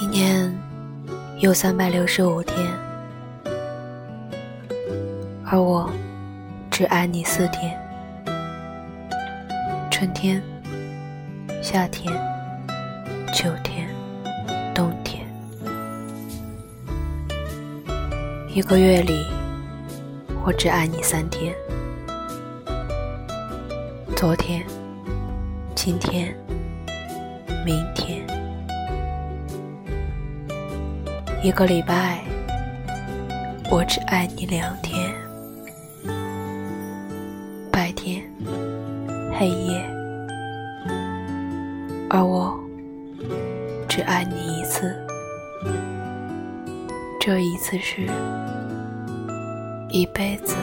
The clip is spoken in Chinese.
一年有三百六十五天，而我只爱你四天：春天、夏天、秋天、冬天。一个月里，我只爱你三天：昨天、今天、明天。一个礼拜，我只爱你两天：白天、黑夜。而我只爱你一次，这一次是一辈子。